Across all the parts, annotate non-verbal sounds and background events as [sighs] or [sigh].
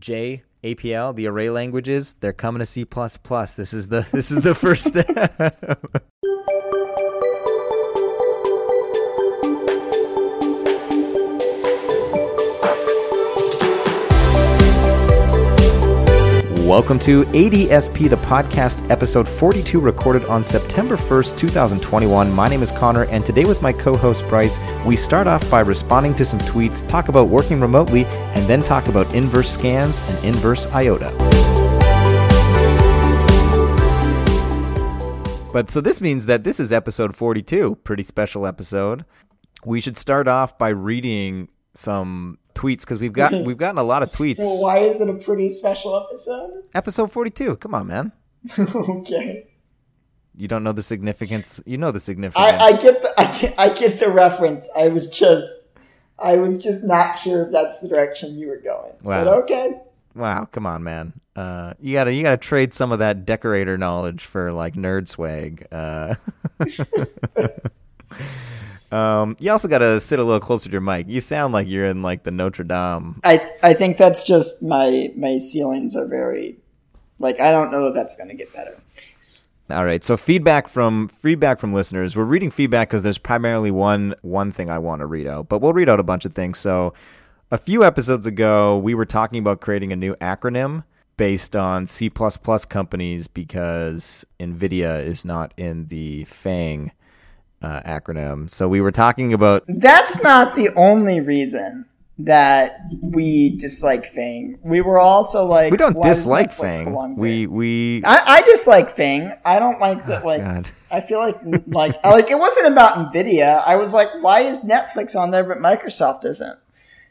J APL, the array languages, they're coming to C++. This is the [laughs] this is the first step. [laughs] Welcome to ADSP, the podcast, episode 42, recorded on September 1st, 2021. My name is Conor, and today with my co host Bryce, we start off by responding to some tweets, talk about working remotely, and then talk about inverse scans and inverse IOTA. But so this means that this is episode 42, pretty special episode. We should start off by reading some tweets because we've got [laughs] we've gotten a lot of tweets. Well, why is it a pretty special episode? Episode forty two. Come on, man. [laughs] okay. You don't know the significance. You know the significance. I, I get the I get, I get the reference. I was just I was just not sure if that's the direction you were going. Wow. But okay. Wow, come on, man. Uh, you gotta you gotta trade some of that decorator knowledge for like nerd swag. Uh, [laughs] Um, you also got to sit a little closer to your mic. You sound like you're in like the Notre Dame. I I think that's just my my ceilings are very like I don't know that that's going to get better. All right. So feedback from feedback from listeners. We're reading feedback because there's primarily one one thing I want to read out, but we'll read out a bunch of things. So a few episodes ago, we were talking about creating a new acronym based on C++ companies because NVIDIA is not in the FANG uh, acronym. So we were talking about. That's not the only reason that we dislike Fang. We were also like, we don't dislike Fang. We we. I, I dislike Fang. I don't like that. Oh, like, God. I feel like like like it wasn't about Nvidia. I was like, why is Netflix on there but Microsoft isn't?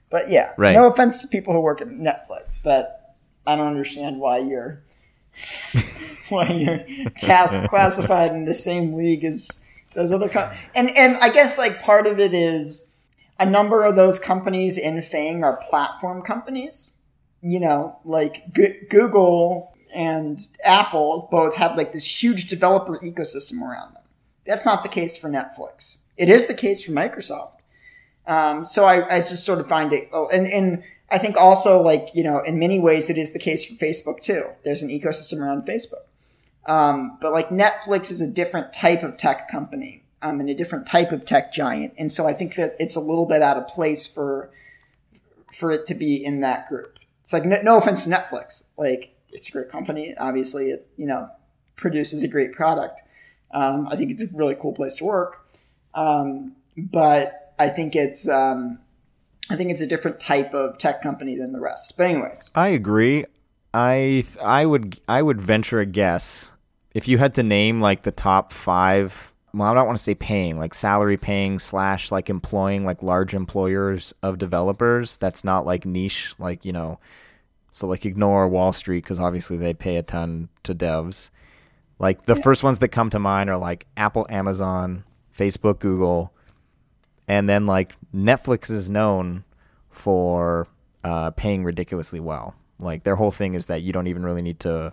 But yeah, right. no offense to people who work at Netflix, but I don't understand why you're [laughs] why you're classified in the same league as those other com- and and I guess like part of it is a number of those companies in Fang are platform companies. You know, like G- Google and Apple both have like this huge developer ecosystem around them. That's not the case for Netflix. It is the case for Microsoft. Um, so I, I just sort of find it, oh, and, and I think also like, you know, in many ways it is the case for Facebook too. There's an ecosystem around Facebook. Um, but like Netflix is a different type of tech company um, and a different type of tech giant, and so I think that it's a little bit out of place for for it to be in that group. It's like no, no offense to Netflix, like it's a great company. Obviously, it you know produces a great product. Um, I think it's a really cool place to work, um, but I think it's um, I think it's a different type of tech company than the rest. But anyways, I agree. I I would I would venture a guess if you had to name like the top five well, I don't want to say paying, like salary paying slash like employing like large employers of developers. That's not like niche, like, you know, so like ignore Wall Street because obviously they pay a ton to devs. Like the first ones that come to mind are like Apple, Amazon, Facebook, Google, and then like Netflix is known for uh, paying ridiculously well. Like their whole thing is that you don't even really need to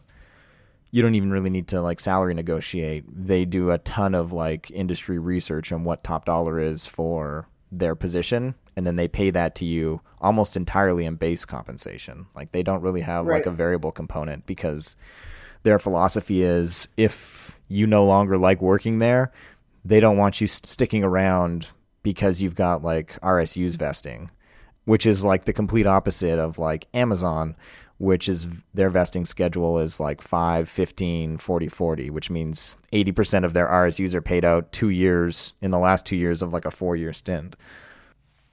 you don't even really need to like salary negotiate. They do a ton of like industry research on what top dollar is for their position and then they pay that to you almost entirely in base compensation. Like they don't really have right. like a variable component because their philosophy is if you no longer like working there, they don't want you st- sticking around because you've got like RSUs vesting, which is like the complete opposite of like Amazon which is their vesting schedule is like 5, 15, 40, 40, which means 80% of their RSUs are paid out two years in the last two years of like a four year stint.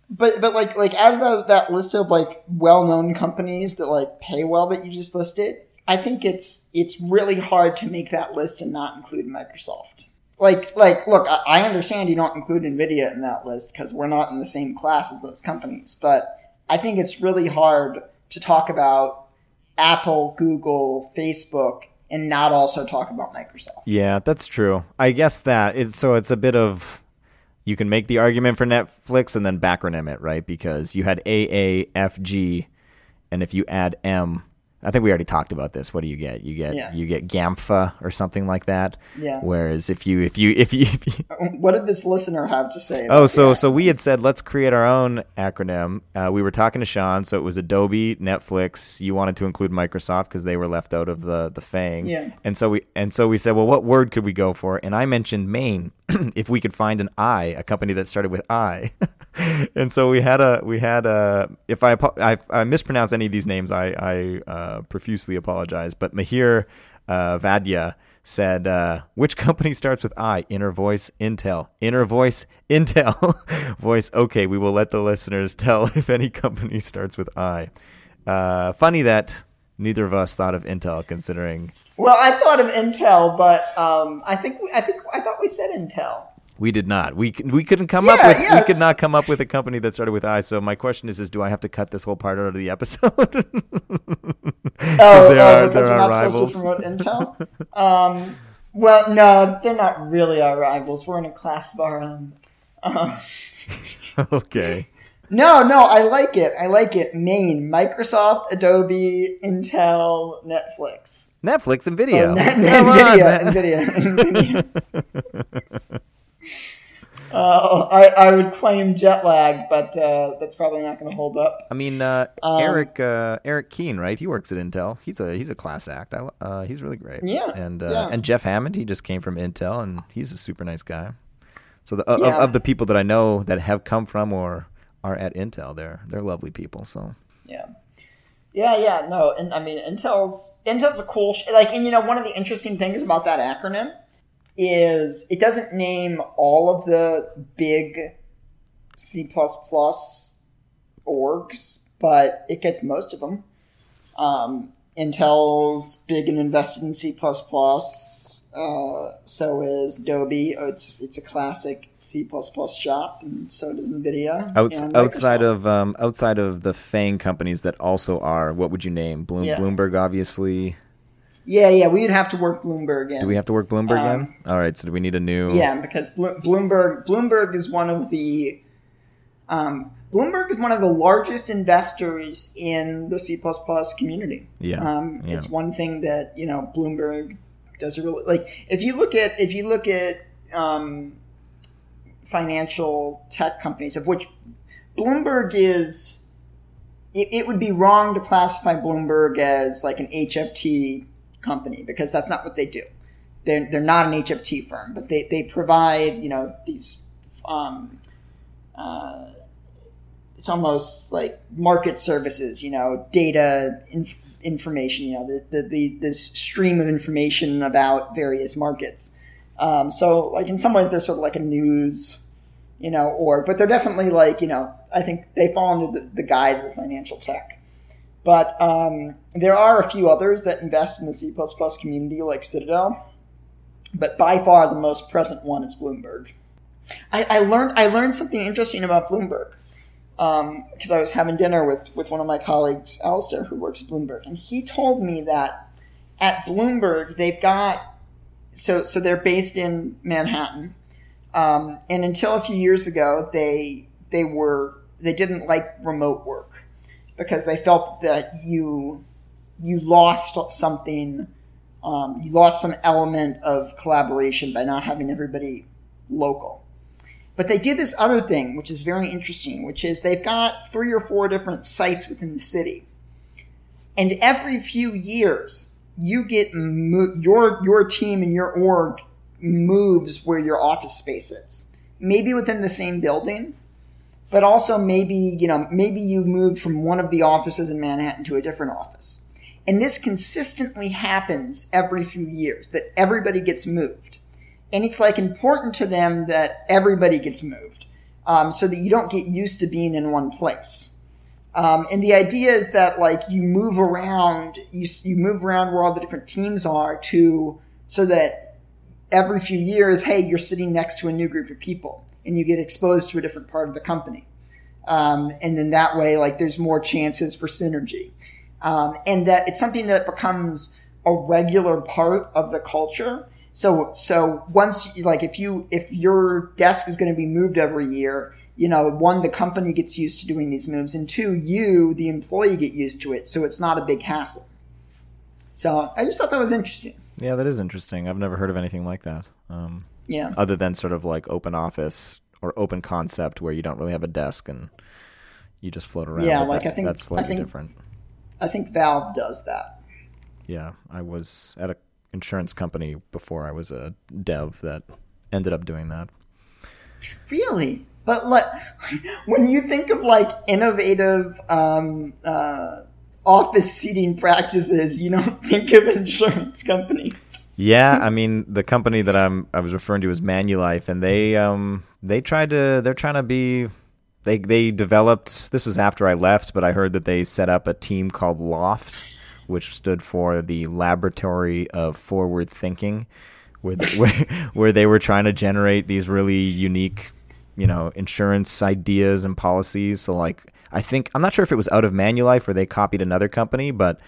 But but like like out of that list of like well known companies that like pay well that you just listed, I think it's it's really hard to make that list and not include Microsoft. Like like look, I, I understand you don't include Nvidia in that list because we're not in the same class as those companies, but I think it's really hard to talk about Apple, Google, Facebook, and not also talk about Microsoft. Yeah, that's true. I guess that it's so it's a bit of you can make the argument for Netflix and then backronym it, right? Because you had A A F G, and if you add M, I think we already talked about this. What do you get? You get yeah. you get GAMFA or something like that. Yeah. Whereas if you if you [laughs] if you, if you what did this listener have to say? oh, so so we had said let's create our own acronym. Uh, we were talking to Sean, so it was Adobe, Netflix. You wanted to include Microsoft because they were left out of the the FANG. Yeah. And so we and so we said, well, what word could we go for? And I mentioned Maine. [clears throat] if we could find an I, a company that started with I. [laughs] [laughs] and so we had a we had a if I I, I mispronounce any of these names, I I uh, profusely apologize. But Mahir uh, Vadya said, uh, "Which company starts with I? Inner Voice, Intel. Inner Voice, Intel. [laughs] voice. Okay, we will let the listeners tell [laughs] if any company starts with I." Uh, funny that neither of us thought of Intel, considering. Well, I thought of Intel, but um, I think I think I thought we said Intel. We did not. We we couldn't come yeah, up with. We could not come up with a company that started with I. So my question is: Is do I have to cut this whole part out of the episode? [laughs] oh, there oh, are, because we're not rivals. supposed to promote Intel. um, well, no, they're not really our rivals. We're in a class of our own. Uh, [laughs] okay. No, no, I like it. I like it. Maine, Microsoft, Adobe, Intel, Netflix. Netflix and video. Oh, na- Nvidia, Nvidia, Nvidia. Uh, I, I would claim jet lag, but uh, that's probably not going to hold up. I mean, uh, um, Eric uh, Eric Keen, right? He works at Intel. He's a he's a class act. I, uh, he's really great. Yeah, and uh, yeah. and Jeff Hammond, he just came from Intel, and he's a super nice guy. So the, yeah. of, of the people that I know that have come from or are at Intel, they're they're lovely people. So yeah. Yeah, yeah, no, and I mean Intel's Intel's a cool sh- like, and you know, one of the interesting things about that acronym is it doesn't name all of the big C++ orgs, but it gets most of them. Um, Intel's big and invested in C++. Uh, so is Adobe. Oh, it's it's a classic C shop, and so does Nvidia. Outs- outside of um, outside of the FANG companies that also are, what would you name? Bloom- yeah. Bloomberg, obviously. Yeah, yeah, we would have to work Bloomberg in. Do we have to work Bloomberg um, in? All right, so do we need a new? Yeah, because Bloomberg Bloomberg is one of the um, Bloomberg is one of the largest investors in the C community. Yeah, um, yeah. it's one thing that you know Bloomberg does a really like. If you look at if you look at um, financial tech companies, of which Bloomberg is, it, it would be wrong to classify Bloomberg as like an HFT company because that's not what they do. They're, they're not an HFT firm, but they, they provide, you know, these, um, uh, it's almost like market services, you know, data inf- information, you know, the, the, the, this stream of information about various markets. Um, so like in some ways they're sort of like a news, you know, or, but they're definitely like, you know, I think they fall into the, the guise of financial tech. But um, there are a few others that invest in the C community, like Citadel. But by far, the most present one is Bloomberg. I, I learned I learned something interesting about Bloomberg because um, I was having dinner with, with one of my colleagues, Alistair, who works at Bloomberg, and he told me that at Bloomberg they've got so so they're based in Manhattan, um, and until a few years ago they they were they didn't like remote work because they felt that you you lost something, um, you lost some element of collaboration by not having everybody local. But they did this other thing, which is very interesting, which is they've got three or four different sites within the city, and every few years you get mo- your your team and your org moves where your office space is, maybe within the same building, but also maybe, you know, maybe you move from one of the offices in Manhattan to a different office. And this consistently happens every few years that everybody gets moved. And it's like important to them that everybody gets moved um, so that you don't get used to being in one place. Um, and the idea is that like you move around, you, you move around where all the different teams are to so that every few years, hey, you're sitting next to a new group of people and you get exposed to a different part of the company. Um, and then that way, like there's more chances for synergy. Um, and that it's something that becomes a regular part of the culture. So, so once, like if you, if your desk is going to be moved every year, you know, one, the company gets used to doing these moves and two, you, the employee get used to it. So it's not a big hassle. So I just thought that was interesting. Yeah, that is interesting. I've never heard of anything like that. Um, yeah. Other than sort of like open office or open concept where you don't really have a desk and you just float around. Yeah, like that, I think that's slightly I think, different. I think Valve does that. Yeah, I was at an insurance company before I was a dev that ended up doing that. Really? But like, [laughs] when you think of like innovative um, uh, office seating practices, you don't [laughs] think of insurance companies. yeah, I mean the company that I'm I was referring to is Manulife, and they um they tried to they're trying to be they they developed this was after I left, but I heard that they set up a team called Loft, which stood for the Laboratory of Forward Thinking, where [laughs] where, where they were trying to generate these really unique, you know, insurance ideas and policies. So like I think I'm not sure if it was out of Manulife or they copied another company, but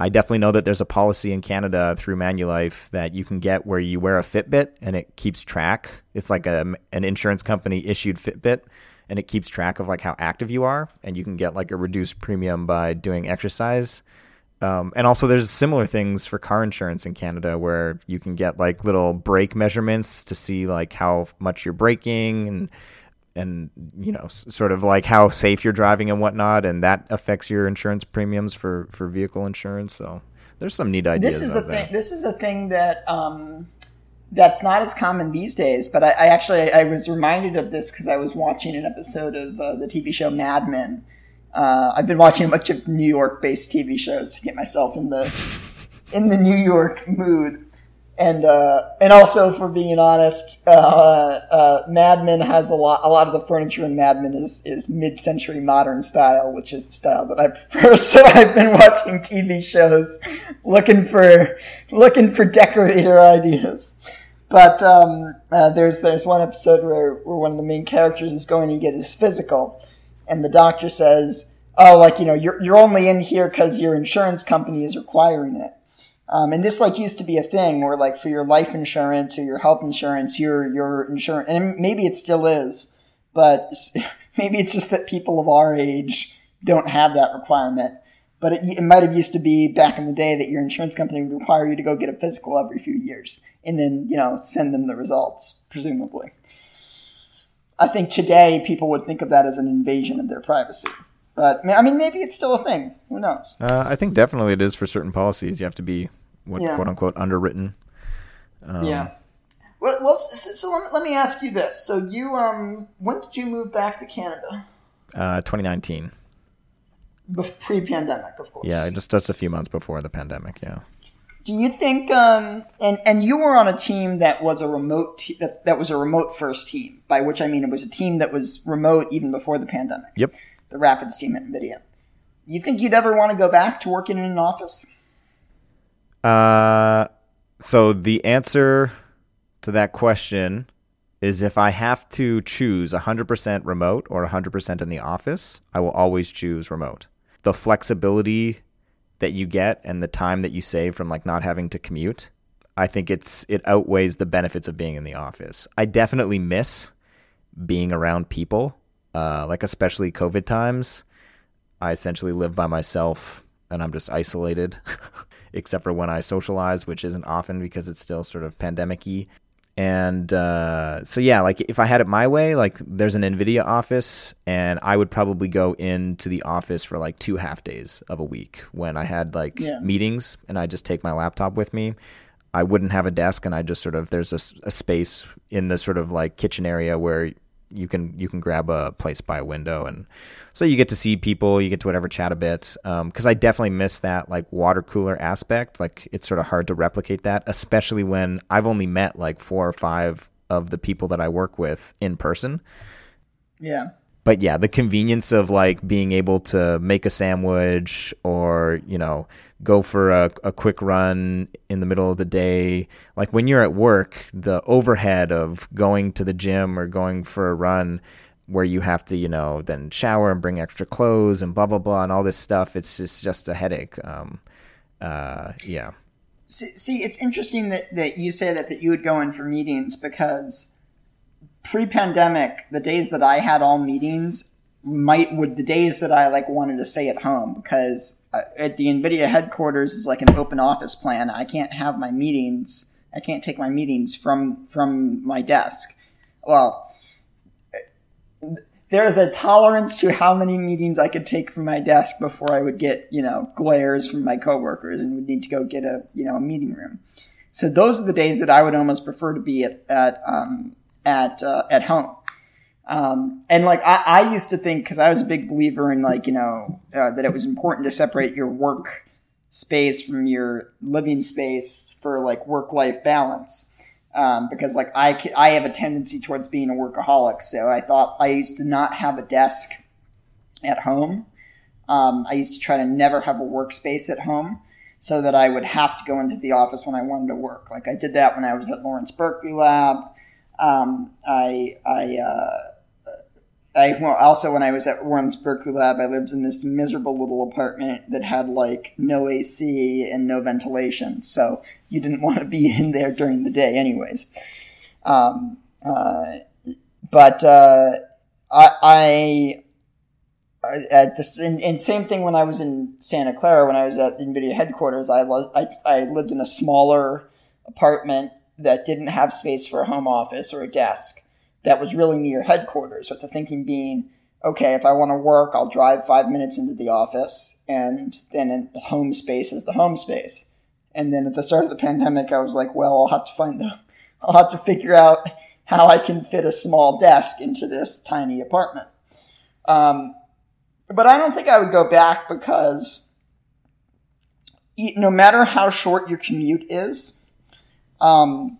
I definitely know that there's a policy in Canada through Manulife that you can get where you wear a Fitbit and it keeps track. It's like a, an insurance company issued Fitbit and it keeps track of like how active you are and you can get like a reduced premium by doing exercise. Um, and also there's similar things for car insurance in Canada where you can get like little brake measurements to see like how much you're braking and and you know sort of like how safe you're driving and whatnot, and that affects your insurance premiums for for vehicle insurance. So there's some neat ideas. This is a thing. This is a thing that. Um, that's not as common these days, but I, I actually I was reminded of this because I was watching an episode of uh, the TV show Mad Men. Uh, I've been watching a bunch of New York-based TV shows to get myself in the in the New York mood and uh, and also for being honest, uh, uh, Mad Men has a lot. A lot of the furniture in Mad Men is is mid century modern style, which is the style that I prefer. [laughs] So I've been watching TV shows, looking for looking for decorator ideas. But um, uh, there's there's one episode where, where one of the main characters is going to get his physical, and the doctor says, "Oh, like you know, you're you're only in here because your insurance company is requiring it." Um, and this like used to be a thing where like for your life insurance or your health insurance, your your insurance, and maybe it still is, but [laughs] maybe it's just that people of our age don't have that requirement. But it, it might have used to be back in the day that your insurance company would require you to go get a physical every few years and then you know send them the results, presumably. I think today people would think of that as an invasion of their privacy. But I mean, maybe it's still a thing. Who knows? Uh, I think definitely it is for certain policies. You have to be what yeah. quote unquote underwritten. Um, yeah. Well, well so, so, let, me, let me ask you this. So you, um, when did you move back to Canada? Uh, 2019. Pre-pandemic, of course. Yeah, just just a few months before the pandemic. Yeah. Do you think, um, and and you were on a team that was a remote te- that that was a remote first team, by which I mean it was a team that was remote even before the pandemic. Yep. The Rapids team at Nvidia. You think you'd ever want to go back to working in an office? Uh, so the answer to that question is if I have to choose 100% remote or 100% in the office, I will always choose remote. The flexibility that you get and the time that you save from like not having to commute, I think it's it outweighs the benefits of being in the office. I definitely miss being around people, uh, like especially COVID times. I essentially live by myself and I'm just isolated. [laughs] except for when I socialize, which isn't often because it's still sort of pandemic y. And uh, so, yeah, like if I had it my way, like there's an NVIDIA office, and I would probably go into the office for like two half days of a week when I had like yeah. meetings and I just take my laptop with me. I wouldn't have a desk, and I just sort of there's a, a space in the sort of like kitchen area where you can you can grab a place by a window and so you get to see people you get to whatever chat a bit because um, i definitely miss that like water cooler aspect. Like it's sort of hard to replicate that especially when i've only met like four or five of the people that i work with in person. Yeah but yeah the convenience of like being able to make a sandwich or you know go for a, a quick run in the middle of the day. Like when you're at work, the overhead of going to the gym or going for a run where you have to, you know, then shower and bring extra clothes and blah blah blah and all this stuff. It's just just a headache. Um, uh, yeah. See, see, it's interesting that, that you say that that you would go in for meetings because pre-pandemic, the days that I had all meetings might would the days that I like wanted to stay at home because uh, at the Nvidia headquarters is like an open office plan. I can't have my meetings. I can't take my meetings from from my desk. Well, there is a tolerance to how many meetings I could take from my desk before I would get you know glares from my coworkers and would need to go get a you know a meeting room. So those are the days that I would almost prefer to be at at um, at uh, at home. Um, and like I, I, used to think because I was a big believer in like you know uh, that it was important to separate your work space from your living space for like work life balance. Um, because like I, I have a tendency towards being a workaholic, so I thought I used to not have a desk at home. Um, I used to try to never have a workspace at home so that I would have to go into the office when I wanted to work. Like I did that when I was at Lawrence Berkeley Lab. Um, I, I, uh, I well, also when I was at Lawrence Berkeley Lab, I lived in this miserable little apartment that had like no AC and no ventilation, so you didn't want to be [laughs] in there during the day, anyways. Um, uh, but uh, I, I at this, and, and, same thing when I was in Santa Clara, when I was at NVIDIA headquarters, I, I, I lived in a smaller apartment that didn't have space for a home office or a desk that was really near headquarters, with the thinking being, okay, if I want to work, I'll drive five minutes into the office, and then the home space is the home space. And then at the start of the pandemic, I was like, well, I'll have to find the, [laughs] I'll have to figure out how I can fit a small desk into this tiny apartment. Um, but I don't think I would go back because no matter how short your commute is, um,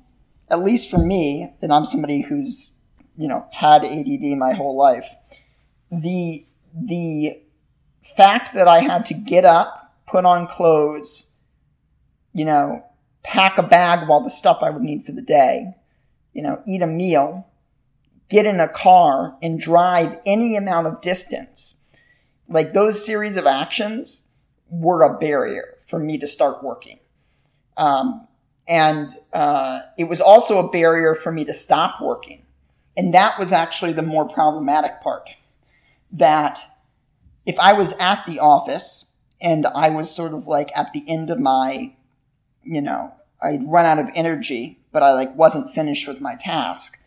at least for me, and I'm somebody who's you know had ADD my whole life, the the fact that I had to get up, put on clothes, you know, pack a bag of all the stuff I would need for the day, you know, eat a meal, get in a car and drive any amount of distance. Like those series of actions were a barrier for me to start working. Um, and uh, it was also a barrier for me to stop working. And that was actually the more problematic part. That if I was at the office and I was sort of like at the end of my, you know, I'd run out of energy, but I like wasn't finished with my task.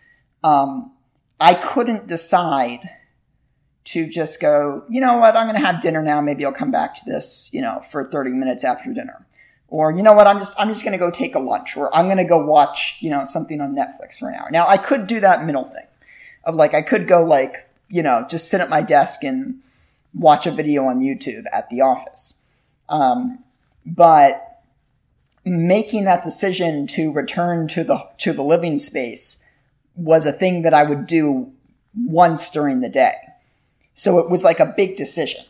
Um, I couldn't decide to just go, you know what, I'm going to have dinner now. Maybe I'll come back to this, you know, for 30 minutes after dinner or you know what i'm just i'm just going to go take a lunch or i'm going to go watch you know something on netflix for an hour. Now i could do that middle thing of like i could go like you know just sit at my desk and watch a video on youtube at the office. Um, but making that decision to return to the to the living space was a thing that i would do once during the day. So it was like a big decision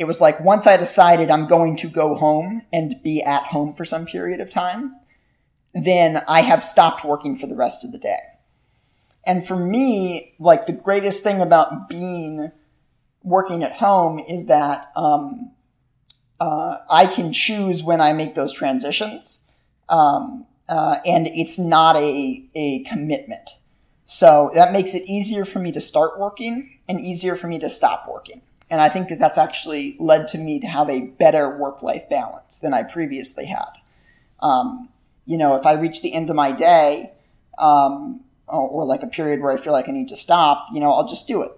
it was like once I decided I'm going to go home and be at home for some period of time, then I have stopped working for the rest of the day. And for me, like the greatest thing about being working at home is that um, uh, I can choose when I make those transitions, um, uh, and it's not a a commitment. So that makes it easier for me to start working and easier for me to stop working. And I think that that's actually led to me to have a better work life balance than I previously had. Um, you know, if I reach the end of my day, um, or, or, like a period where I feel like I need to stop, you know, I'll just do it.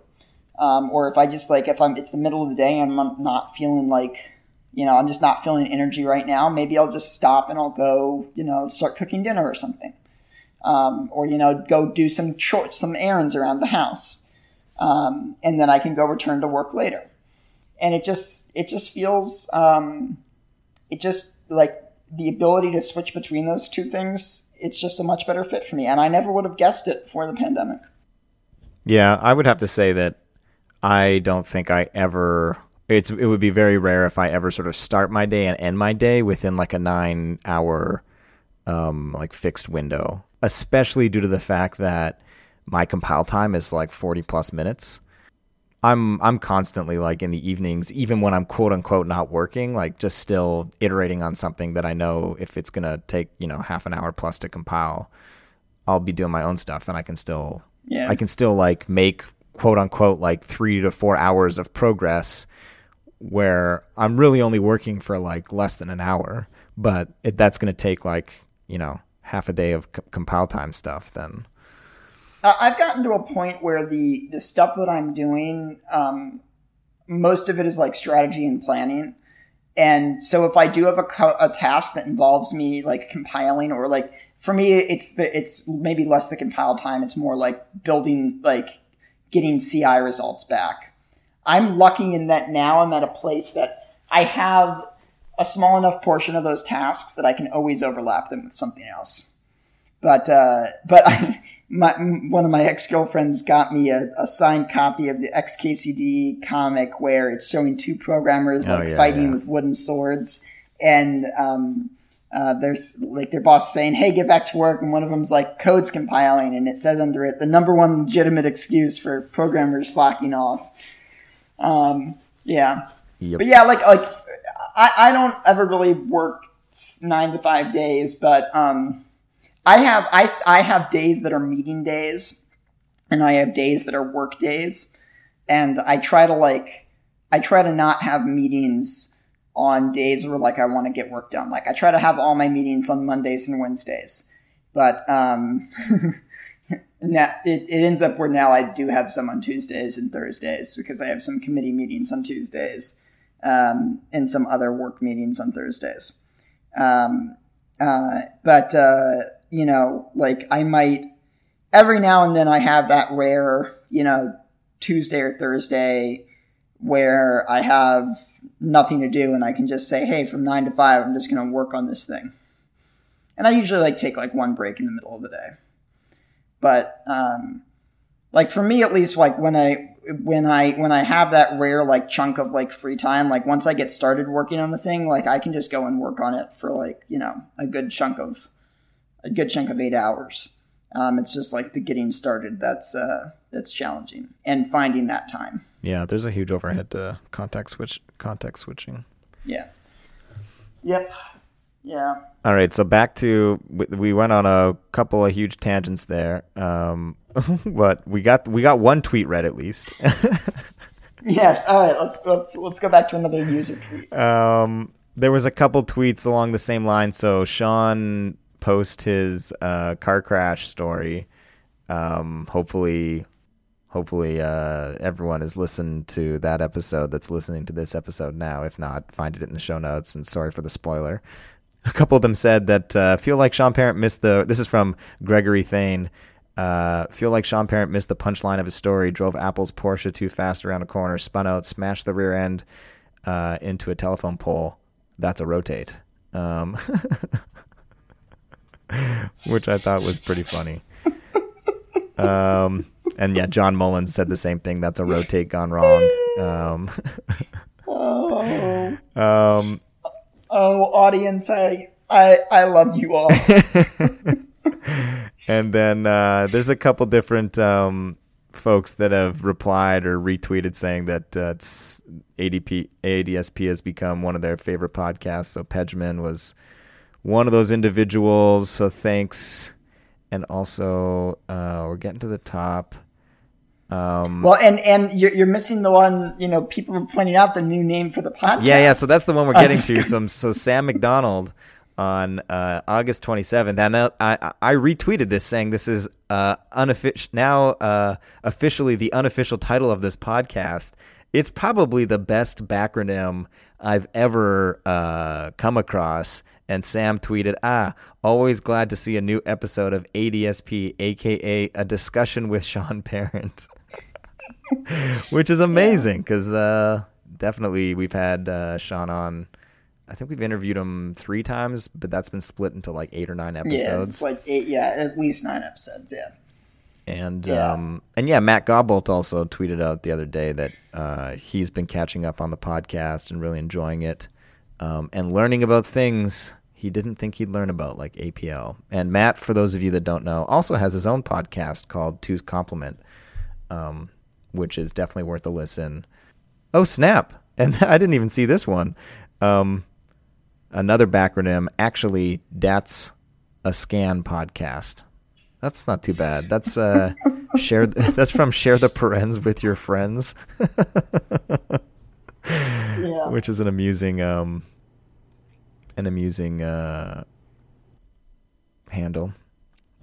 Um, or if I just like, if I'm, it's the middle of the day and I'm not feeling like, you know, I'm just not feeling energy right now, maybe I'll just stop and I'll go, you know, start cooking dinner or something. Um, or, you know, go do some chores, some errands around the house um, and then I can go return to work later. And it just it just feels um, it just like the ability to switch between those two things. It's just a much better fit for me, and I never would have guessed it before the pandemic. Yeah, I would have to say that I don't think I ever. It's it would be very rare if I ever sort of start my day and end my day within like a nine hour, um, like fixed window. Especially due to the fact that my compile time is like 40 plus minutes. I'm I'm constantly like in the evenings, even when I'm quote unquote not working, like just still iterating on something that I know if it's gonna take you know half an hour plus to compile, I'll be doing my own stuff, and I can still yeah. I can still like make quote unquote like three to four hours of progress where I'm really only working for like less than an hour, but it, that's going to take like, you know, half a day of c- compile time stuff, then. I've gotten to a point where the, the stuff that I'm doing, um, most of it is like strategy and planning. And so if I do have a, co- a task that involves me like compiling or like for me, it's the, it's maybe less the compile time. It's more like building, like getting CI results back. I'm lucky in that now I'm at a place that I have a small enough portion of those tasks that I can always overlap them with something else. But, uh, but [laughs] I, my, one of my ex girlfriends got me a, a, signed copy of the XKCD comic where it's showing two programmers oh, like yeah, fighting yeah. with wooden swords, and um, uh, there's like their boss saying, "Hey, get back to work," and one of them's like, "Code's compiling," and it says under it, "The number one legitimate excuse for programmers slacking off." Um, yeah, yep. but yeah, like like I, I don't ever really work nine to five days, but um I have I, I have days that are meeting days and I have days that are work days and I try to like I try to not have meetings on days where like I want to get work done. Like I try to have all my meetings on Mondays and Wednesdays. But um [laughs] now it, it ends up where now I do have some on Tuesdays and Thursdays because I have some committee meetings on Tuesdays um, and some other work meetings on Thursdays. Um, uh, but uh, you know, like I might every now and then I have that rare, you know, Tuesday or Thursday where I have nothing to do and I can just say, hey, from nine to five, I'm just going to work on this thing. And I usually like take like one break in the middle of the day. But um, like for me at least, like when I when I when I have that rare like chunk of like free time, like once I get started working on the thing, like I can just go and work on it for like you know a good chunk of a good chunk of eight hours. Um, it's just like the getting started that's uh, that's challenging and finding that time. Yeah, there's a huge overhead to context switch context switching. Yeah. Yep. Yeah. All right, so back to we went on a couple of huge tangents there, um, [laughs] but we got we got one tweet read at least. [laughs] yes. All right. Let's let's let's go back to another user tweet. Um, there was a couple tweets along the same line. So Sean post his uh, car crash story. Um, hopefully, hopefully uh, everyone has listened to that episode that's listening to this episode now. If not, find it in the show notes. And sorry for the spoiler. A couple of them said that uh, feel like Sean Parent missed the. This is from Gregory Thane. Uh, feel like Sean Parent missed the punchline of his story. Drove Apple's Porsche too fast around a corner, spun out, smashed the rear end uh, into a telephone pole. That's a rotate. Um, [laughs] [laughs] which I thought was pretty funny. Um, and yeah, John Mullins said the same thing. That's a rotate gone wrong. Um, oh. [laughs] Um, oh, audience, I, I, I love you all. [laughs] and then uh, there's a couple different um, folks that have replied or retweeted saying that uh, ADP ADSP has become one of their favorite podcasts. So Pejman was one of those individuals. So thanks. And also, uh, we're getting to the top. Um, well, and and you're, you're missing the one. You know, people are pointing out the new name for the podcast. Yeah, yeah. So that's the one we're getting [laughs] to. So, so Sam McDonald on uh, August 27th, and I, I, I retweeted this saying this is uh, unofficial now uh, officially the unofficial title of this podcast. It's probably the best backronym I've ever uh, come across. And Sam tweeted, Ah, always glad to see a new episode of ADSP, aka a discussion with Sean Parent. [laughs] Which is amazing because uh, definitely we've had uh, Sean on. I think we've interviewed him three times, but that's been split into like eight or nine episodes. Yeah, it's like eight, yeah, at least nine episodes, yeah. And yeah. um and yeah, Matt Godbolt also tweeted out the other day that uh, he's been catching up on the podcast and really enjoying it um, and learning about things he didn't think he'd learn about, like APL. And Matt, for those of you that don't know, also has his own podcast called Two's Complement, um, which is definitely worth a listen. Oh, snap. [laughs] And I didn't even see this one. Um, another backronym, actually, that's a scan podcast. That's not too bad. That's uh, [laughs] share. [laughs] That's from share the parens with your friends. yeah. Which is an amusing, um, an amusing uh, handle.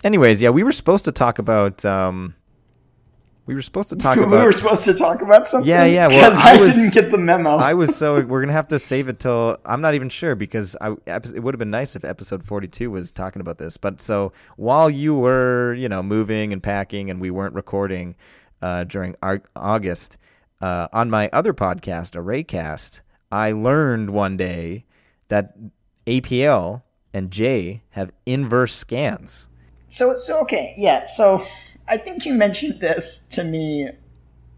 Anyways, yeah, we were supposed to talk about um, we were supposed to talk [laughs] about. we were supposed to talk about something. Yeah, yeah. Well, because I, I was, didn't get the memo. I was so [laughs] we're gonna have to save it till I'm not even sure because I it would have been nice if episode 42 was talking about this. But so while you were you know moving and packing and we weren't recording uh, during our, August uh, on my other podcast, Arraycast, I learned one day that APL and J have inverse scans. So so okay, yeah. So I think you mentioned this to me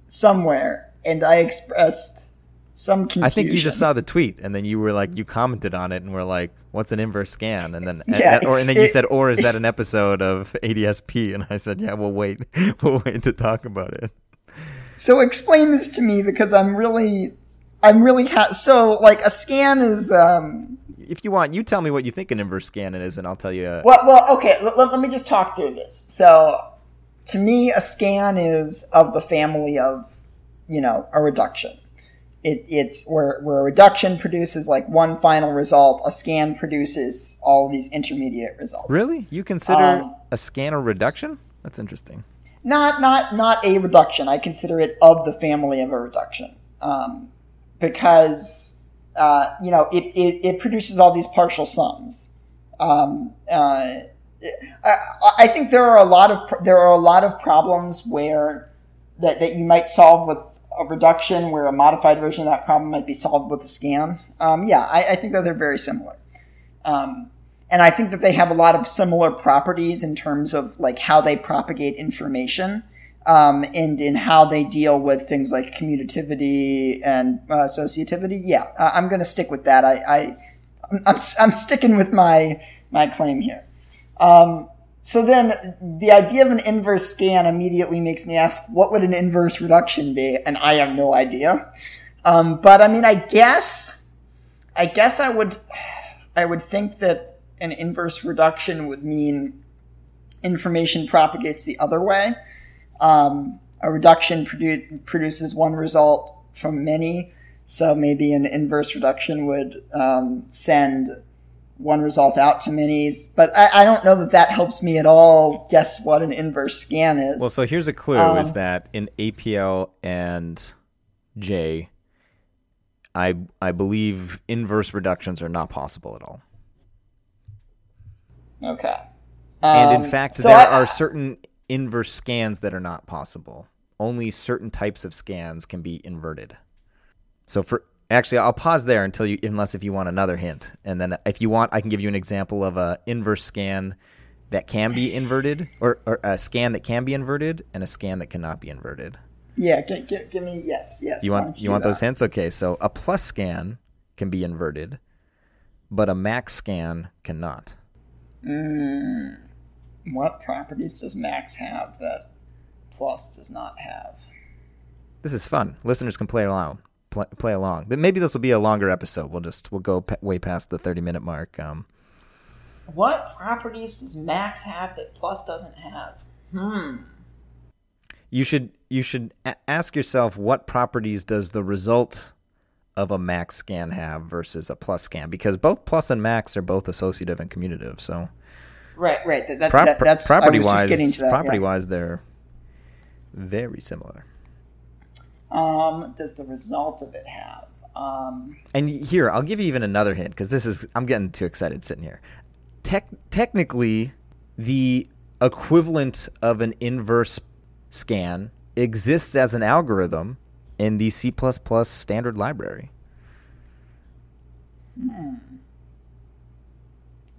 somewhere, and I expressed some confusion. I think you just saw the tweet, and then you were like, you commented on it, and were like, "What's an inverse scan?" And then, yeah, and, or and then you it, said, "Or is that an episode of ADSP?" And I said, "Yeah, we'll wait, [laughs] we'll wait to talk about it." So explain this to me because I'm really, I'm really ha- so like a scan is. um if you want, you tell me what you think an inverse scan is, and I'll tell you. Uh, well, well, okay. Let, let me just talk through this. So to me, a scan is of the family of, you know, a reduction. It, it's where, where a reduction produces like one final result, a scan produces all these intermediate results. Really? You consider um, a scan a reduction? That's interesting. Not not not a reduction. I consider it of the family of a reduction, um, because uh, you know it, it, it produces all these partial sums. Um, uh, I, I think there are a lot of there are a lot of problems where that, that you might solve with a reduction where a modified version of that problem might be solved with a scan. Um, yeah, I, I, think that they're very similar. Um, and I think that they have a lot of similar properties in terms of like how they propagate information um, and in how they deal with things like commutativity and uh, associativity. Yeah, I'm going to stick with that. I, I I'm, I'm sticking with my my claim here. Um, so then the idea of an inverse scan immediately makes me ask, what would an inverse reduction be? And I have no idea. Um, but I mean, I guess, I guess I would, I would think that an inverse reduction would mean information propagates the other way. Um, a reduction produ- produces one result from many. So maybe an inverse reduction would um, send one result out to minis, but I, I, don't know that that helps me at all guess what an inverse scan is. Well, so here's a clue: um, is that in APL and J, I I believe inverse reductions are not possible at all. Okay. and in um, fact, so there I, are certain inverse scans that are not possible. Only certain types of scans can be inverted. So for Actually, I'll pause there until you, unless if you want another hint, and then if you want, I can give you an example of a inverse scan that can be inverted, or, or a scan that can be inverted, and a scan that cannot be inverted. Yeah, give, give, give me yes, yes. You want you, you want that? those hints? Okay, so a plus scan can be inverted, but a max scan cannot. Mm, what properties does max have that plus does not have? This is fun. Listeners can play along play, play along. Maybe this will be a longer episode. We'll just we'll go p- way past the thirty minute mark. Um, what properties does Max have that Plus doesn't have? Hmm. You should you should a- ask yourself what properties does the result of a Max scan have versus a Plus scan because both Plus and Max are both associative and commutative. So. Right, right. That, that, that, that's property wise. That, property yeah. wise, they're very similar um, does the result of it have? Um, and here, I'll give you even another hint because this is I'm getting too excited sitting here. Tec- technically, the equivalent of an inverse scan exists as an algorithm in the C++ standard library. Hmm.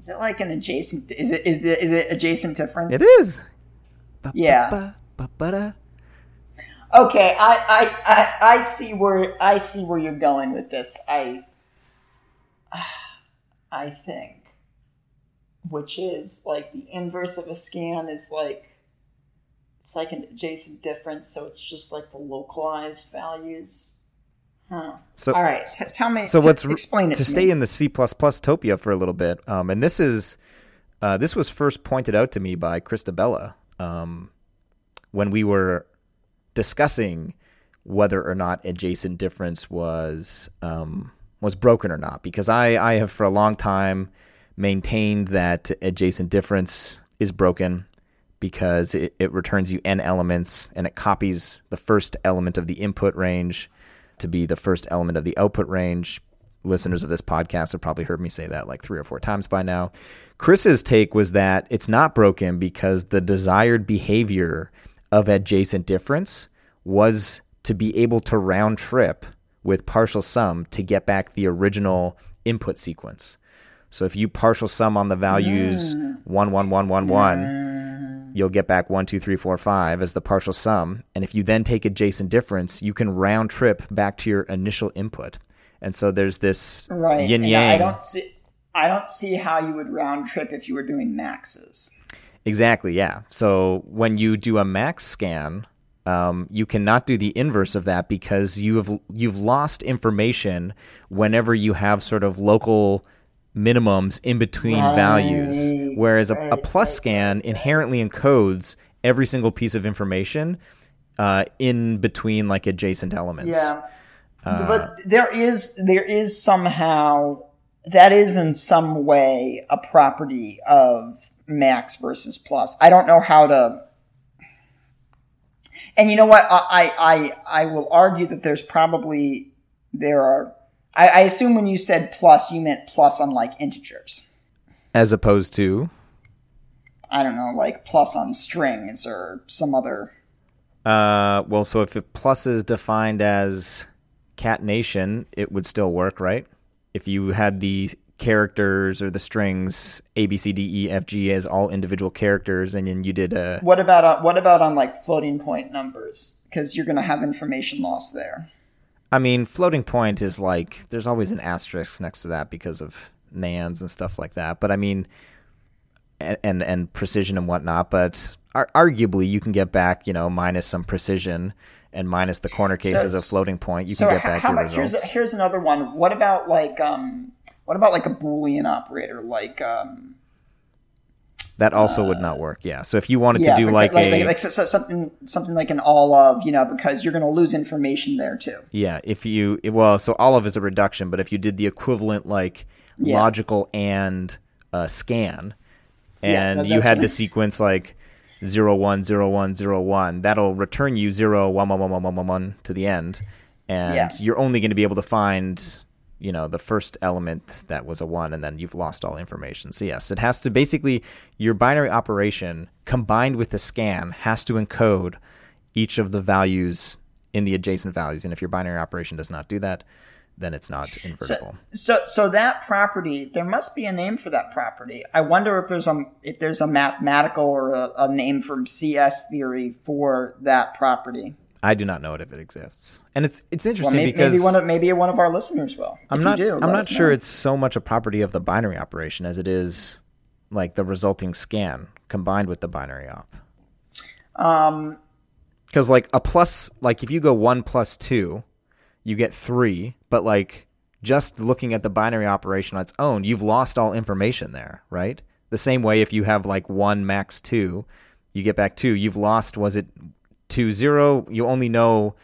Is it like an adjacent? Is it is it is it adjacent difference? It is. Yeah. Okay, I, I, I, I see where I see where you're going with this. I [sighs] I think which is like the inverse of a scan is like it's like an adjacent difference, so it's just like the localized values. Huh. So all right, tell me. So let's explain it to, to stay me. in the C++ topia for a little bit. Um, and this is Uh, this was first pointed out to me by Chris Di Bella um, when we were discussing whether or not adjacent difference was um, was broken or not. Because I, I have for a long time maintained that adjacent difference is broken because it, it returns you n elements and it copies the first element of the input range to be the first element of the output range. Listeners of this podcast have probably heard me say that like three or four times by now. Chris's take was that it's not broken because the desired behavior of adjacent difference was to be able to round trip with partial sum to get back the original input sequence. So if you partial sum on the values mm. one one one one one. You'll get back one two three four five as the partial sum. And if you then take adjacent difference, you can round trip back to your initial input. And so there's this right. yin yang. I don't see. I don't see how you would round trip if you were doing maxes. Exactly. Yeah. So when you do a max scan, um, you cannot do the inverse of that because you have you've lost information whenever you have sort of local minimums in between right, values. Whereas a, a plus scan inherently encodes every single piece of information uh, in between like adjacent elements. Yeah, uh, but there is there is somehow that is in some way a property of max versus plus. I don't know how to. And you know what? I I I will argue that there's probably there are I, I assume when you said plus, you meant plus on like integers, as opposed to. I don't know, like plus on strings or some other. Uh, well, so if plus is defined as catenation, it would still work, right? If you had the characters or the strings A B C D E F G as all individual characters, and then you did a. What about on, what about on like floating point numbers? Because you're going to have information loss there. I mean, floating point is like there's always an asterisk next to that because of nans and stuff like that. But I mean, and and, and precision and whatnot. But ar- arguably, you can get back, you know, minus some precision and minus the corner cases so, of floating point. You so can get back your about, results. Here's, here's another one. What about like um, what about like a boolean operator like um, that also uh, would not work. Yeah. So if you wanted yeah, to do like, like, a like, like so, so something something like an all of, you know, because you're going to lose information there too. Yeah. If you well, so all of is a reduction, but if you did the equivalent like yeah. logical and uh, scan, and yeah, that, you had the sequence like zero one zero one zero one, that'll return you zero one one one one one one one to the end, and you're only going to be able to find you know the first element that was a one and then you've lost all information. So yes it has to basically your binary operation combined with the scan has to encode each of the values in the adjacent values. And if your binary operation does not do that then it's not invertible. so, so so that property there must be a name for that property. I wonder if there's a if there's a mathematical or a, a name from cs theory for that property I do not know it if it exists, and it's it's interesting well, maybe, because maybe one of maybe one of our listeners will. I'm not do, I'm not sure know. it's so much a property of the binary operation as it is like the resulting scan combined with the binary op. Um, because like a plus, like if you go one plus two, you get three, but like just looking at the binary operation on its own, you've lost all information there, right? The same way if you have like one max two, you get back two. You've lost was it to zero, you only know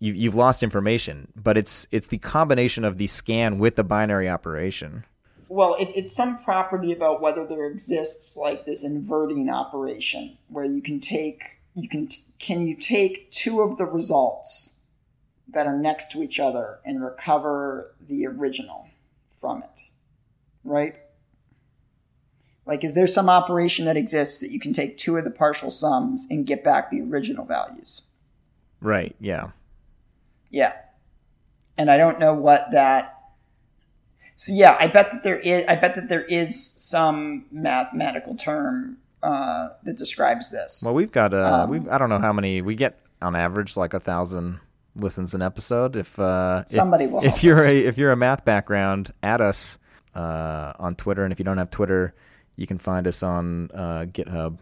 you, you've lost information, but it's it's the combination of the scan with the binary operation. Well, it, it's some property about whether there exists like this inverting operation where you can take you can can you take two of the results that are next to each other and recover the original from it, right? Like, is there some operation that exists that you can take two of the partial sums and get back the original values? Right. Yeah. Yeah. And I don't know what that. So yeah, I bet that there is. I bet that there is some mathematical term uh, that describes this. Well, we've got. Uh, um, we've. I don't know how many we get on average, like a thousand listens an episode. If uh, somebody if, will. If you're us. a if you're a math background, add us uh, on Twitter, and if you don't have Twitter you can find us on uh, GitHub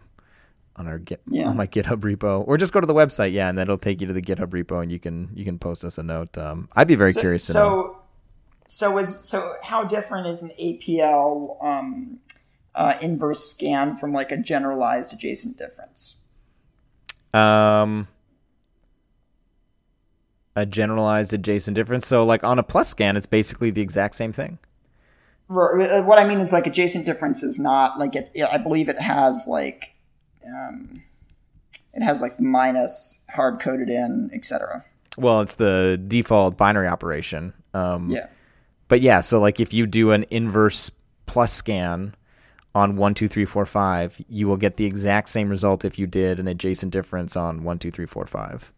on our Git yeah. on my GitHub repo, or just go to the website. Yeah, and then it'll take you to the GitHub repo, and you can you can post us a note. Um, I'd be very so, curious to so, know. So is so how different is an APL um, uh, inverse scan from like a generalized adjacent difference? Um, a generalized adjacent difference. So, like on a plus scan, it's basically the exact same thing. Uh, what I mean is like adjacent difference is not like it. I believe it has like, um, it has like minus hard coded in, etc. Well, it's the default binary operation. Um, yeah. But yeah, so like if you do an inverse plus scan on one two three four five, you will get the exact same result if you did an adjacent difference on one two three four five.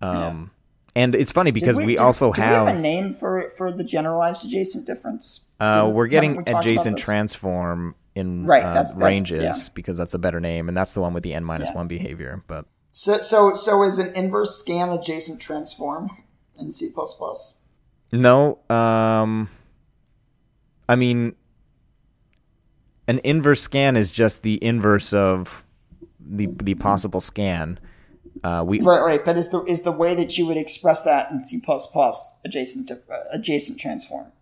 Um, yeah. And it's funny because we, we, also do, have, we have a name for for the generalized adjacent difference. Uh, we're getting we adjacent transform in right, uh, that's, that's, ranges yeah. because that's a better name, and that's the one with the n minus yeah. one behavior. But so so so is an inverse scan adjacent transform in C No, um, I mean an inverse scan is just the inverse of the the possible scan. Uh, we right, right, but is the is the way that you would express that in C adjacent uh, adjacent transform?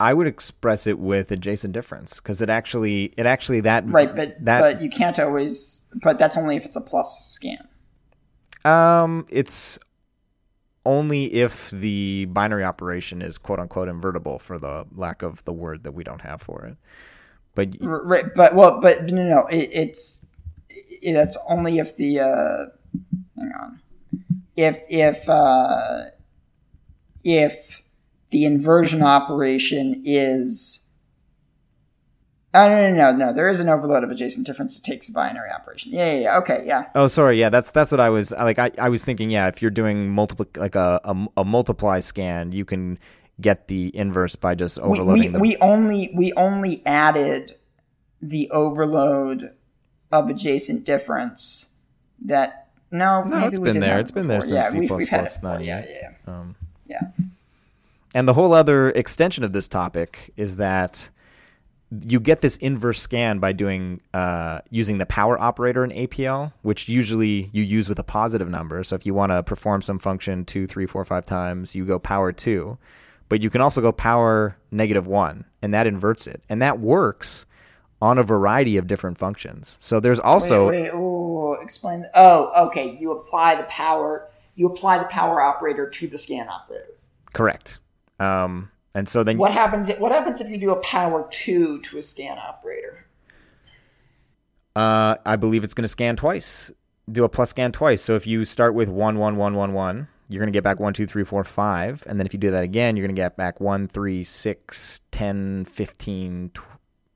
I would express it with adjacent difference because it actually it actually that right, but that, but you can't always. But that's only if it's a plus scan. Um, it's only if the binary operation is quote unquote invertible for the lack of the word that we don't have for it. But right, but well, but no, no, it, it's it's only if the uh, hang on, if if uh, if the inversion operation is Oh no no no no! There is an overload of adjacent difference that takes a binary operation. Yeah yeah yeah. Okay yeah. Oh sorry yeah that's that's what I was like I, I was thinking yeah if you're doing multiple like a, a, a multiply scan you can get the inverse by just overloading. We, we, the... we only we only added the overload of adjacent difference that no, no it's been there. It's been there since yeah, C++ we've, we've Yeah, yeah, yeah. Um, yeah. And the whole other extension of this topic is that you get this inverse scan by doing uh, using the power operator in APL, which usually you use with a positive number. So if you want to perform some function two, three, four, five times, you go power two but you can also go power negative one, and that inverts it. And that works on a variety of different functions. So there's also. Wait, wait, explain. Oh, okay. You apply the power. You apply the power operator to the scan operator. Correct. Um, and so then what happens? What happens if you do a power two to a scan operator? Uh, I believe it's going to scan twice. Do a plus scan twice. So if you start with one one one one one, you're going to get back 1, 2, 3, 4, 5. And then if you do that again, you're going to get back 1, 3, 6, 10, 15,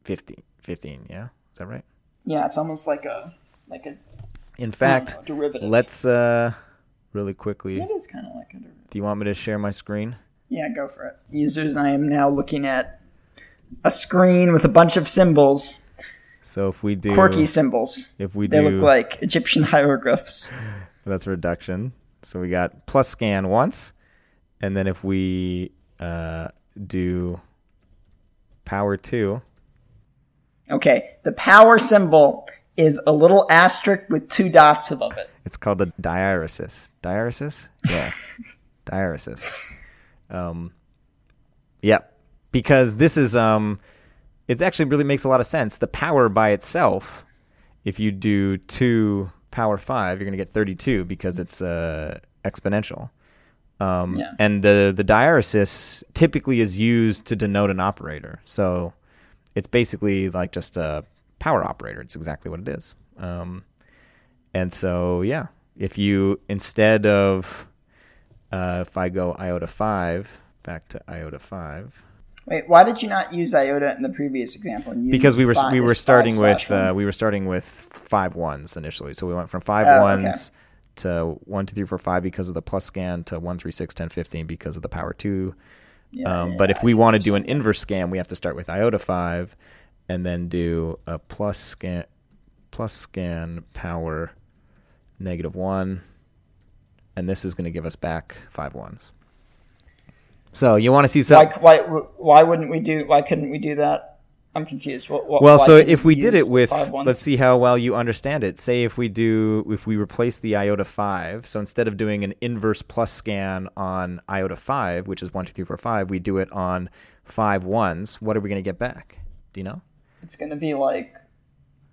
15. 15, yeah? Is that right? Yeah, it's almost like a like a In fact, [laughs] know, derivative. let's uh really quickly. It is kind of like a derivative. Do you want me to share my screen? Yeah, go for it. Users, I am now looking at a screen with a bunch of symbols. So if we do quirky symbols, if we do, they look like Egyptian [laughs] hieroglyphs. [laughs] That's reduction. So we got plus scan once, and then if we uh, do power two. Okay, the power symbol is a little asterisk with two dots above it. It's called the diaeresis. Diaeresis? Yeah. [laughs] diaeresis. Um, yep. Because this is um, it actually really makes a lot of sense. The power by itself, if you do two power five, you're going to get 32 because it's uh, exponential. Um, yeah. And the the diaeresis typically is used to denote an operator. So it's basically like just a power operator. It's exactly what it is. Um, and so yeah, if you instead of uh, if I go iota five back to iota five. Wait, why did you not use iota in the previous example? Because we were five, we were starting with uh, we were starting with five ones initially, so we went from five oh, ones okay. to one, two, three, four, five because of the plus scan to one, three, six, ten, fifteen because of the power two. Yeah, um, yeah, but if we want to do an inverse scan, we have to start with iota five, and then do a plus scan plus scan power negative one, and this is going to give us back five ones. So you want to see some? Why, why, why wouldn't we do? Why couldn't we do that? I'm confused. What, what, well, so if we did it with, let's see how well you understand it. Say if we do, if we replace the iota five, so instead of doing an inverse plus scan on iota five, which is one, two, three, four, five, we do it on five ones. What are we going to get back? Do you know? It's going to be like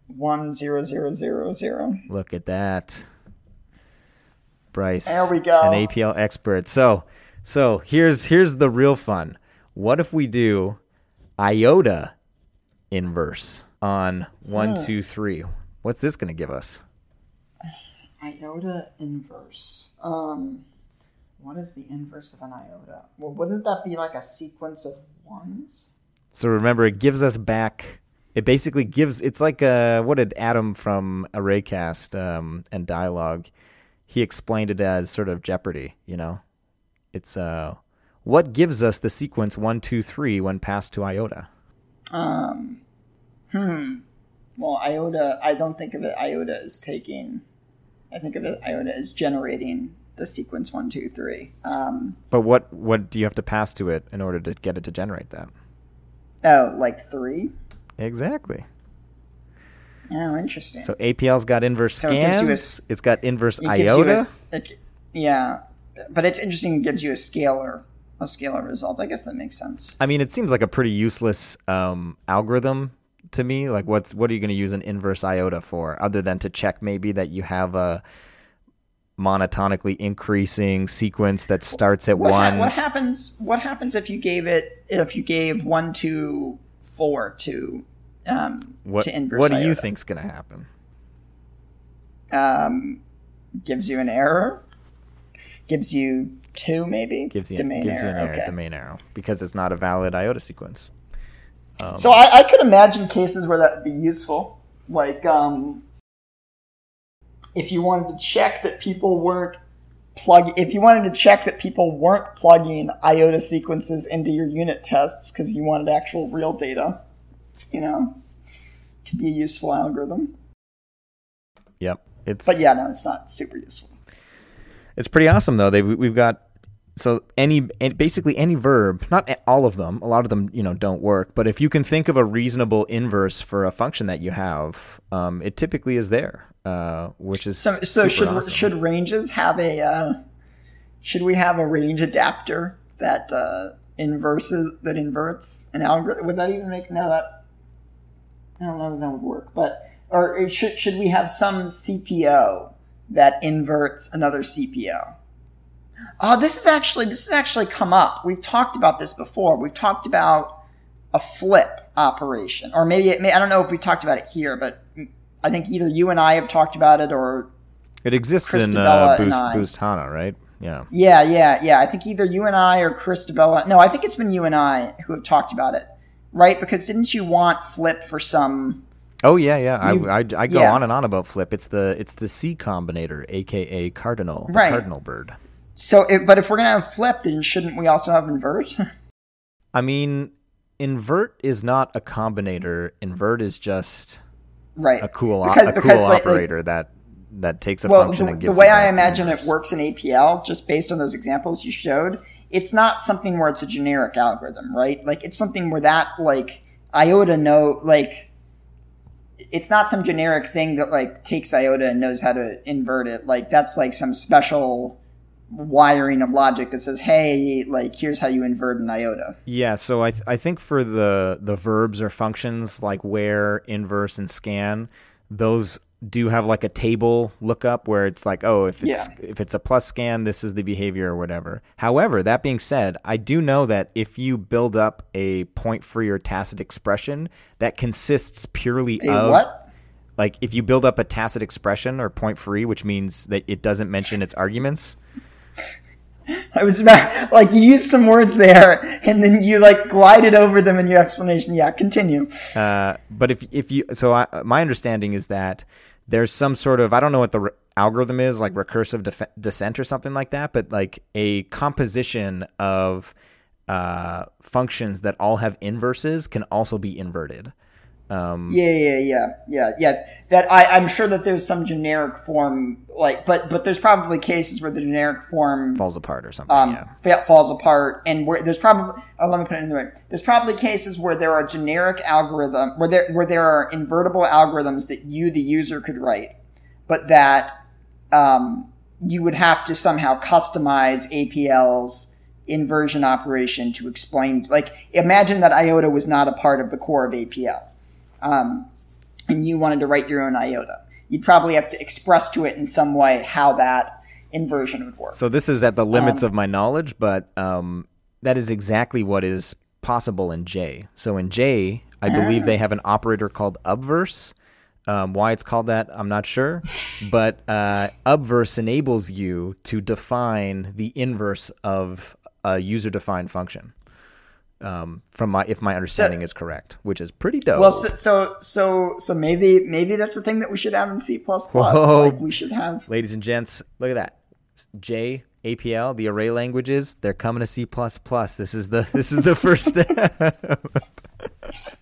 one zero zero zero zero. Look at that, Bryce. There we go. An APL expert. So, so here's here's the real fun. What if we do iota inverse on one, huh. two, three? What's this going to give us? Iota inverse. Um, what is the inverse of an iota? Well, wouldn't that be like a sequence of ones? So remember, it gives us back. It basically gives. It's like a, what did Adam from Arraycast um, and Dyalog? He explained it as sort of Jeopardy. You know, it's uh, what gives us the sequence one, two, three when passed to iota. Um, hmm. Well, iota. I don't think of it. Iota as taking. I think of it. Iota as generating the sequence one, two, three. Um, but what what do you have to pass to it in order to get it to generate that? Oh, like three. Exactly. Oh, interesting. So APL's got inverse so scans. It a, it's got inverse it iota. A, it, yeah, but it's interesting. It gives you a scalar, a scalar result. I guess that makes sense. I mean, it seems like a pretty useless um, algorithm to me. Like, what's what are you going to use an inverse iota for, other than to check maybe that you have a monotonically increasing sequence that starts at what one. Ha- what happens? What happens if you gave it? If you gave one, two, four to um, what, to inverse? What do you think's going to happen? Um, gives you an error. Gives you two, maybe. Gives you domain gives error. you an error. Okay. Domain arrow because it's not a valid iota sequence. Um, so I, I, could imagine cases where that would be useful, like um, if you wanted to check that people weren't plug if you wanted to check that people weren't plugging iota sequences into your unit tests because you wanted actual real data you know could be a useful algorithm. Yep. It's but yeah no it's not super useful. It's pretty awesome though. They we've got so any basically any verb not all of them a lot of them you know don't work but if you can think of a reasonable inverse for a function that you have um, it typically is there uh, which is so, so should awesome. should ranges have a uh, should we have a range adapter that uh, inverses that inverts an algorithm would that even make no that I don't know if that would work but or should should we have some CPO that inverts another CPO Oh, this is actually this has actually come up. We've talked about this before. We've talked about a flip operation, or maybe it may, I don't know if we talked about it here, but I think either you and I have talked about it, or it exists Chris in uh, Boost Boost HANA, right? Yeah. Yeah, yeah, yeah. I think either you and I or Chris Di Bella. No, I think it's been you and I who have talked about it, right? Because didn't you want flip for some? Oh yeah, yeah. You, I, I, I, go yeah. on and on about flip. It's the it's the C combinator, aka cardinal, right. cardinal bird. So, if, but if we're gonna have flip, then shouldn't we also have invert? [laughs] I mean, invert is not a combinator. Invert is just right a cool because, a cool operator like, that that takes a well, function the, and gives it. the way I imagine it works in APL, just based on those examples you showed. It's not something where it's a generic algorithm, right? Like it's something where that like iota know like it's not some generic thing that like takes iota and knows how to invert it. Like that's like some special wiring of logic that says, "Hey, like here's how you invert an iota." Yeah, so I th- I think for the the verbs or functions like where, inverse, and scan, those do have like a table lookup where it's like, oh, if it's yeah. if it's a plus scan, this is the behavior or whatever. However, that being said, I do know that if you build up a point free or tacit expression that consists purely a of what? like if you build up a tacit expression or point free, which means that it doesn't mention its arguments, [laughs] I was about, like you used some words there, and then you like glided over them in your explanation. Yeah, continue. Uh, but if if you so I, my understanding is that there's some sort of I don't know what the re- algorithm is like recursive def- descent or something like that, but like a composition of uh, functions that all have inverses can also be inverted. Um, yeah, yeah, yeah, yeah, yeah. That I, I'm sure that there's some generic form, like, but but there's probably cases where the generic form falls apart or something. Um, yeah. falls apart, and where there's probably oh, let me put it in the way. There's probably cases where there are generic algorithm where there where there are invertible algorithms that you the user could write, but that um, you would have to somehow customize APL's inversion operation to explain. Like, imagine that IOTA was not a part of the core of APL um, and you wanted to write your own iota. You'd probably have to express to it in some way how that inversion would work. So this is at the limits um, of my knowledge, but um, that is exactly what is possible in J. So in J, I believe they have an operator called obverse. Um, why it's called that, I'm not sure. [laughs] But uh, obverse enables you to define the inverse of a user defined function. Um, from my if my understanding so, is correct, which is pretty dope. Well, so, so so so maybe maybe that's the thing that we should have in C plus plus. Like we should have, ladies and gents, look at that. J APL, the array languages, they're coming to C plus plus. This is the [laughs] this is the first step. [laughs]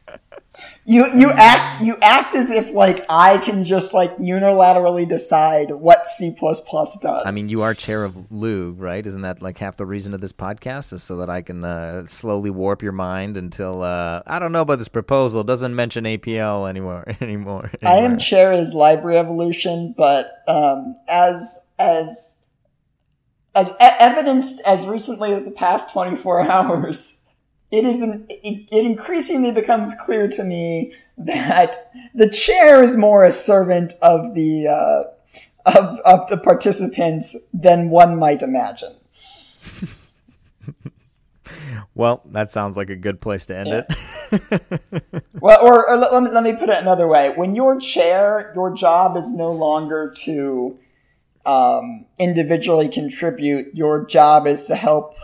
you you act you act as if like I can just like unilaterally decide what C does. I mean, you are chair of LEWG, right? Isn't that like half the reason of this podcast is so that I can uh, slowly warp your mind until uh, I don't know about this proposal. It doesn't mention APL anymore [laughs] anymore. I am chair as library evolution, but um, as as as evidenced as recently as the past 24 [laughs] hours it is an, it, it increasingly becomes clear to me that the chair is more a servant of the uh, of of the participants than one might imagine. [laughs] well, that sounds like a good place to end yeah. it. [laughs] well, or, or let, me, let me put it another way: when you're chair, your job is no longer to um, individually contribute. Your job is to help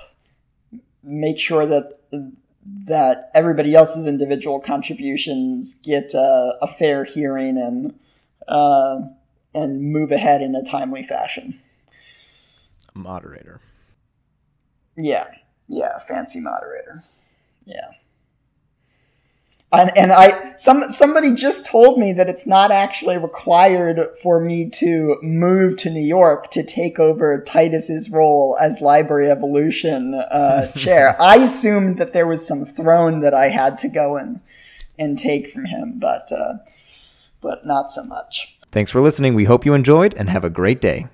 make sure that that everybody else's individual contributions get uh, a fair hearing and uh, and move ahead in a timely fashion. Moderator. Yeah, yeah, fancy moderator. Yeah and, and I some somebody just told me that it's not actually required for me to move to New York to take over Titus's role as Library Evolution uh, [laughs] chair. I assumed that there was some throne that I had to go and and take from him, but uh, but not so much. Thanks for listening. We hope you enjoyed and have a great day.